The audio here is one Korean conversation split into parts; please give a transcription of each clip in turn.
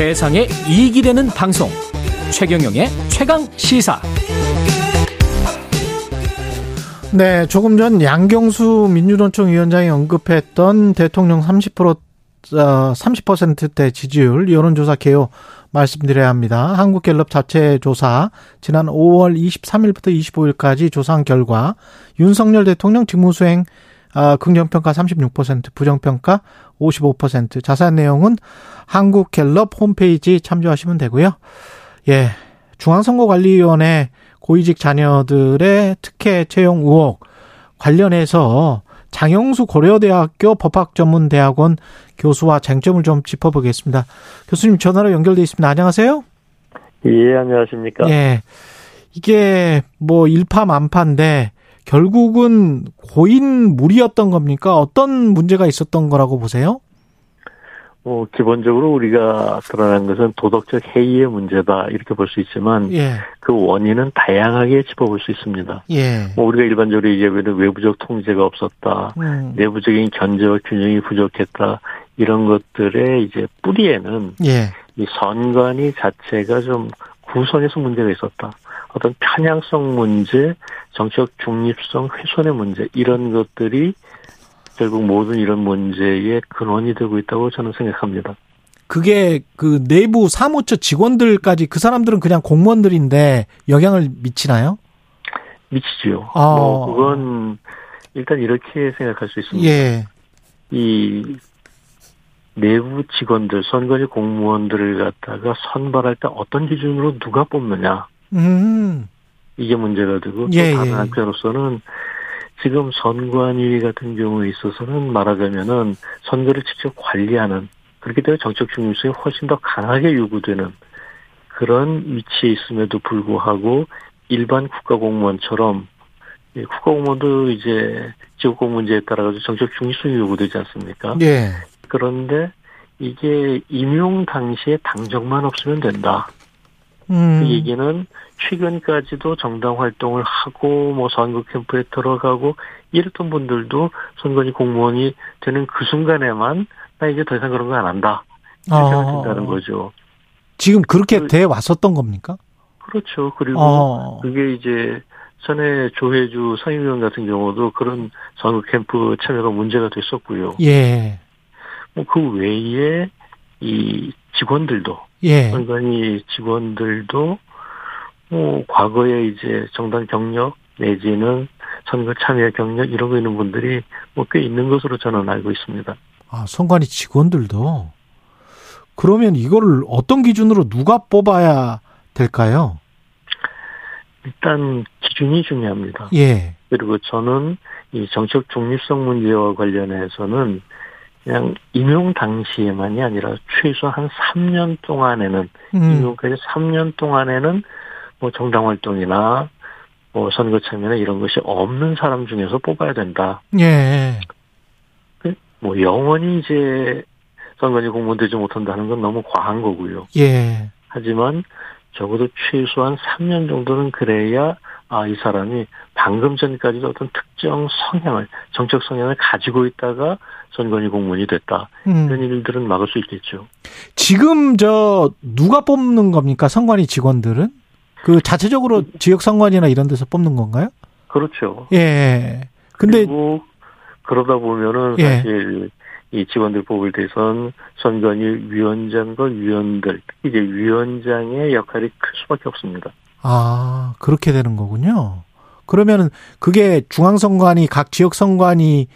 세상에 이익이 되는 방송 최경영의 최강 시사 네, 조금 전 양경수 민주노총 위원장이 언급했던 대통령 30% 30%대 지지율 여론조사 개요 말씀드려야 합니다. 한국갤럽 자체 조사 지난 5월 23일부터 25일까지 조사한 결과 윤석열 대통령 직무수행 아, 긍정평가 36%, 부정평가 55%. 자세한 내용은 한국갤럽 홈페이지 참조하시면 되고요. 예. 중앙선거관리위원회 고위직 자녀들의 특혜 채용 의혹 관련해서 장영수 고려대학교 법학전문대학원 교수와 쟁점을 좀 짚어보겠습니다. 교수님 전화로 연결돼 있습니다. 안녕하세요. 예, 안녕하십니까. 예. 이게 뭐 일파만파인데 결국은 고인 무리였던 겁니까? 어떤 문제가 있었던 거라고 보세요? 뭐 기본적으로 우리가 드러난 것은 도덕적 해이의 문제다 이렇게 볼 수 있지만 예. 그 원인은 다양하게 짚어볼 수 있습니다. 예. 뭐 우리가 일반적으로 얘기하는 외부적 통제가 없었다, 음. 내부적인 견제와 균형이 부족했다 이런 것들의 이제 뿌리에는 예. 이 선관위 자체가 좀 구성에서 문제가 있었다. 어떤 편향성 문제, 정치적 중립성 훼손의 문제 이런 것들이 결국 모든 이런 문제의 근원이 되고 있다고 저는 생각합니다. 그게 그 내부 사무처 직원들까지 그 사람들은 그냥 공무원들인데 영향을 미치나요? 미치죠. 아. 뭐 그건 일단 이렇게 생각할 수 있습니다. 예. 이 내부 직원들, 선거지 공무원들을 갖다가 선발할 때 어떤 기준으로 누가 뽑느냐. 음. 이게 문제가 되고 예, 또 다른 예. 한편으로서는 지금 선관위 같은 경우에 있어서는 말하자면은 선거를 직접 관리하는 그렇기 때문에 정책 중립성이 훨씬 더 강하게 요구되는 그런 위치에 있음에도 불구하고 일반 국가공무원처럼 국가공무원도 이제 지역공 문제에 따라 가지고 정책 중립성이 요구되지 않습니까? 네. 그런데 이게 임용 당시에 당적만 없으면 된다. 음. 그 얘기는 최근까지도 정당 활동을 하고 뭐 선거 캠프에 들어가고 이랬던 분들도 선거지 공무원이 되는 그 순간에만 나 이제 더 이상 그런 거 안 한다. 이렇게 아. 된다는 거죠. 지금 그렇게 그, 돼 왔었던 겁니까? 그렇죠. 그리고 아. 그게 이제 전에 조혜주 상임위원 같은 경우도 그런 선거 캠프 참여가 문제가 됐었고요. 예. 뭐 그 외에 이 직원들도 예. 선관위 직원들도 뭐 과거에 이제 정당 경력 내지는 선거 참여 경력 거 있는 분들이 뭐 꽤 있는 것으로 저는 알고 있습니다. 아, 선관위 직원들도 그러면 이거를 어떤 기준으로 누가 뽑아야 될까요? 일단 기준이 중요합니다. 예. 그리고 저는 이 정책 중립성 문제와 관련해서는 그냥 임용 당시에만이 아니라 최소 한 3년 동안에는 음. 임용까지 3년 동안에는 뭐 정당 활동이나 뭐 선거 참여나 이런 것이 없는 사람 중에서 뽑아야 된다. 예. 그뭐 영원히 이제 선거니 공무원 되지 못한다는 건 너무 과한 거고요. 예. 하지만 적어도 최소한 3년 정도는 그래야 아, 이 사람이 방금 전까지도 어떤 특정 성향을, 정책 성향을 가지고 있다가 선관위 공무원이 됐다. 음. 이런 일들은 막을 수 있겠죠. 지금 저 누가 뽑는 겁니까? 선관위 직원들은? 그 자체적으로 지역 선관위나 이런 데서 뽑는 건가요? 그렇죠. 예. 근데 그러다 보면은 예. 사실 이 직원들 뽑을 때선 선관위 위원장과 위원들 이제 위원장의 역할이 클 수밖에 없습니다. 아 그렇게 되는 거군요. 그러면은 그게 중앙선관위 각 지역 선관위의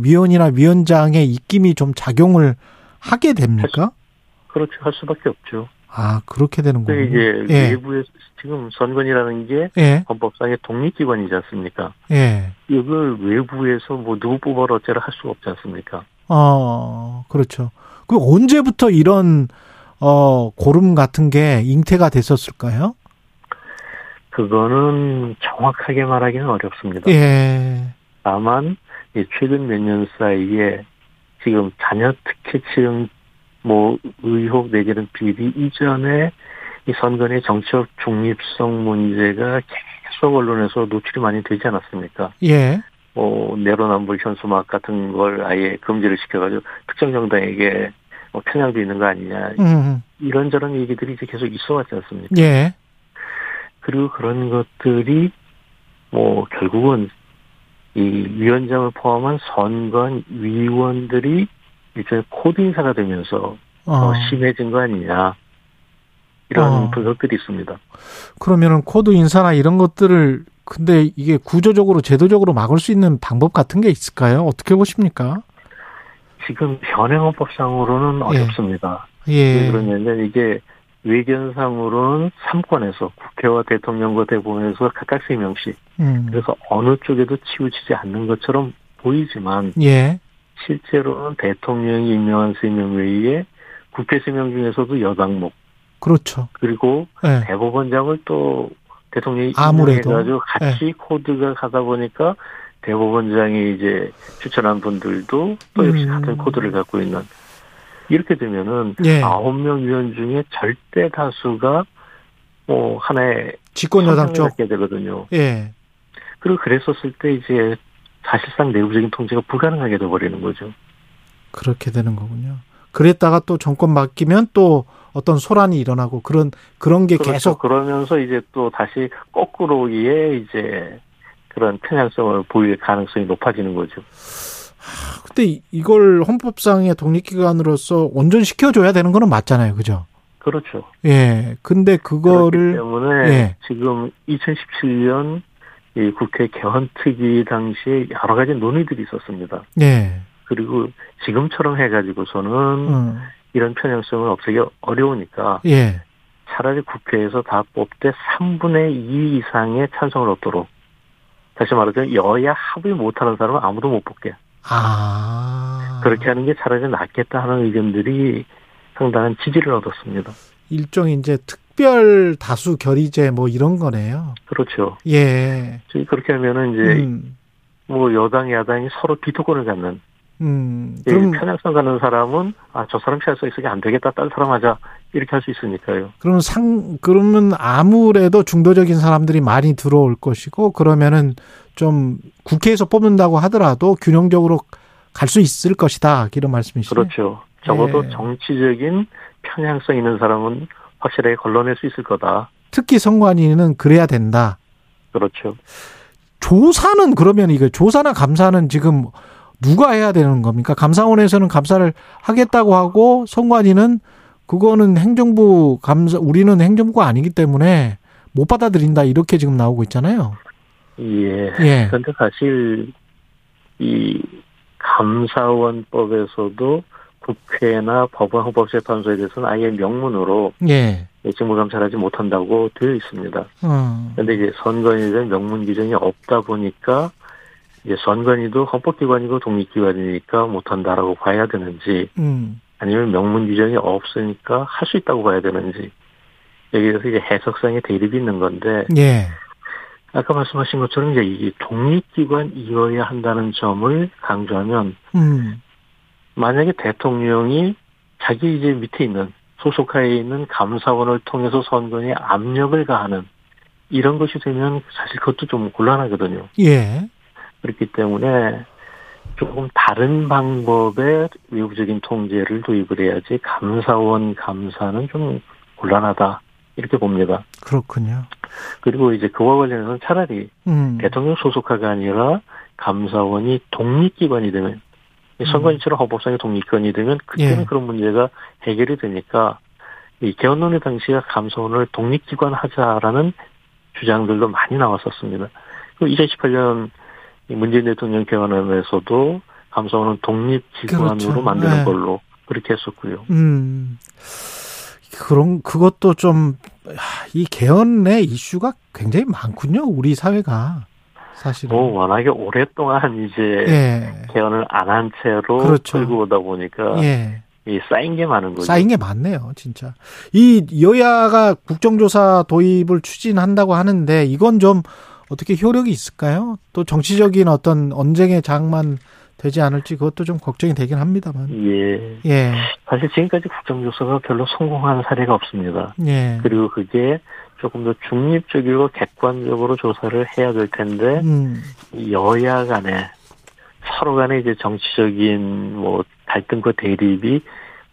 위원이나 위원장의 입김이 좀 작용을 하게 됩니까? 그렇죠. 할 수밖에 없죠. 아, 그렇게 되는 거군요. 이게 예. 외부에서 지금 선관위라는 게 예. 헌법상의 독립기관이지 않습니까? 예. 이걸 외부에서 뭐 누구 뽑아라 어째라 할 수가 없지 않습니까? 어, 그렇죠. 그 언제부터 이런 어 고름 같은 게 잉태가 됐었을까요? 그거는 정확하게 말하기는 어렵습니다. 예. 다만 최근 몇 년 사이에 지금 자녀 특혜 채용 뭐 의혹 내지는 비리 이전에 이 선거의 정치적 중립성 문제가 계속 언론에서 노출이 많이 되지 않았습니까? 예. 뭐 내로남불 현수막 같은 걸 아예 금지를 시켜가지고 특정 정당에게 뭐 편향도 있는 거 아니냐 음. 이런저런 얘기들이 이제 계속 있어왔지 않습니까? 예. 그리고 그런 것들이 뭐 결국은 이 위원장을 포함한 선관 위원들이 이제 코드 인사가 되면서 어. 심해진 거 아니냐 이런 어. 분석들이 있습니다. 그러면은 코드 인사나 이런 것들을 근데 이게 구조적으로 제도적으로 막을 수 있는 방법 같은 게 있을까요? 어떻게 보십니까? 지금 현행헌법상으로는 예. 어렵습니다. 예. 그러냐면 이게 외견상으로는 3권에서 국회와 대통령과 대법원에서 각각 3명씩 음. 그래서 어느 쪽에도 치우치지 않는 것처럼 보이지만 예. 실제로는 대통령이 임명한 3명 외에 국회 3명 중에서도 여당목 그렇죠. 그리고 예. 대법원장을 또 대통령이 아무래도 해가지고 같이 예. 코드가 가다 보니까 대법원장이 이제 추천한 분들도 또 역시 음. 같은 코드를 갖고 있는 이렇게 되면은 예. 아홉 예. 명 위원 중에 절대 다수가 뭐 하나의 집권 여당 쪽게 되거든요. 예. 그리고 그랬었을 때 이제 사실상 내부적인 통제가 불가능하게 돼버리는 거죠. 그렇게 되는 거군요. 그랬다가 또 정권 맡기면 또 어떤 소란이 일어나고 그런 그런 게 그렇죠. 계속 그러면서 이제 또 다시 거꾸로의 이제 그런 편향성을 보일 가능성이 높아지는 거죠. 근데 이걸 헌법상의 독립기관으로서 온전시켜줘야 되는 거는 맞잖아요. 그죠? 그렇죠. 예. 근데 그거를. 때문에 예. 지금 2017년 이 국회 개헌특위 당시에 여러 가지 논의들이 있었습니다. 예. 그리고 지금처럼 해가지고서는 음. 이런 편향성을 없애기 어려우니까. 예. 차라리 국회에서 다 뽑되 3분의 2 이상의 찬성을 얻도록. 다시 말하자면 여야 합의 못하는 사람은 아무도 못 뽑게. 아. 그렇게 하는 게 차라리 낫겠다 하는 의견들이 상당한 지지를 얻었습니다. 일종의 이제 특별 다수 결의제 뭐 이런 거네요. 그렇죠. 예. 그렇게 하면은 이제 음. 뭐 여당 야당이 서로 비토권을 갖는 음, 그럼 편향성 가는 사람은 아 저 사람 피할 수 있으니 안 되겠다 딴 사람 하자 이렇게 할 수 있으니까요. 그럼 상 그러면 아무래도 중도적인 사람들이 많이 들어올 것이고 그러면은 좀 국회에서 뽑는다고 하더라도 균형적으로 갈 수 있을 것이다 이런 말씀이시죠. 그렇죠. 적어도 예. 정치적인 편향성 있는 사람은 확실하게 걸러낼 수 있을 거다. 특히 선관위는 그래야 된다. 그렇죠. 조사는 그러면 이거 조사나 감사는 지금 누가 해야 되는 겁니까? 감사원에서는 감사를 하겠다고 하고 선관위는 그거는 행정부 감사 우리는 행정부가 아니기 때문에 못 받아들인다 이렇게 지금 나오고 있잖아요. 예. 예. 그런데 사실 이 감사원법에서도 국회나 법원 헌법재판소에 대해서는 아예 명문으로 예. 직무 감찰하지 못한다고 되어 있습니다. 그런데 어. 이제 선관위에 대한 명문 규정이 없다 보니까 이제 선관위도 헌법기관이고 독립기관이니까 못한다라고 봐야 되는지 음. 아니면 명문 규정이 없으니까 할 수 있다고 봐야 되는지 여기에서 이제 해석상의 대립이 있는 건데 예. 아까 말씀하신 것처럼 이제 이 독립기관이어야 한다는 점을 강조하면 음. 만약에 대통령이 자기 이제 밑에 있는 소속하에 있는 감사원을 통해서 선관위에 압력을 가하는 이런 것이 되면 사실 그것도 좀 곤란하거든요. 예. 그렇기 때문에 조금 다른 방법의 외부적인 통제를 도입을 해야지 감사원 감사는 좀 곤란하다 이렇게 봅니다. 그렇군요. 그리고 이제 그와 관련해서는 차라리 음. 대통령 소속화가 아니라 감사원이 독립기관이 되면 음. 선관위처럼 헌법상의 독립기관이 되면 그때는 예. 그런 문제가 해결이 되니까 이 개헌론의 당시에 감사원을 독립기관 하자라는 주장들도 많이 나왔었습니다. 그리고 2018년 문재인 대통령 개헌안에서도 감사원은 독립기관으로 그렇죠. 만드는 네. 걸로 그렇게 했었고요. 음. 그런 그것도 좀 이 개헌의 이슈가 굉장히 많군요. 우리 사회가 사실은. 뭐 워낙에 오랫동안 이제 예. 개헌을 안 한 채로 그렇죠. 끌고 오다 보니까 예. 이 쌓인 게 많은 거죠. 쌓인 게 많네요, 진짜. 이 여야가 국정조사 도입을 추진한다고 하는데 이건 좀 어떻게 효력이 있을까요? 또 정치적인 어떤 언쟁의 장만 되지 않을지 그것도 좀 걱정이 되긴 합니다만. 예. 예. 사실 지금까지 국정조사가 별로 성공한 사례가 없습니다. 예. 그리고 그게 조금 더 중립적이고 객관적으로 조사를 해야 될 텐데 음. 여야 간에 서로 간에 이제 정치적인 뭐 갈등과 대립이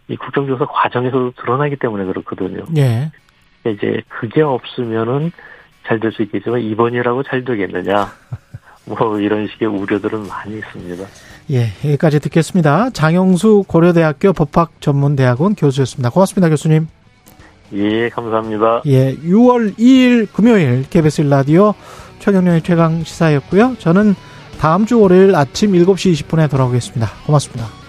이 국정조사 과정에서도 드러나기 때문에 그렇거든요. 예. 이제 그게 없으면은 잘 될 수 있겠지만 이번이라고 잘 되겠느냐. 뭐 이런 식의 우려들은 많이 있습니다. 예, 여기까지 듣겠습니다. 장영수 고려대학교 법학전문대학원 교수였습니다. 고맙습니다, 교수님. 예, 감사합니다. 예, 6월 2일 금요일 KBS 라디오 최경련의 최강 시사였고요. 저는 다음 주 월요일 아침 7시 20분에 돌아오겠습니다. 고맙습니다.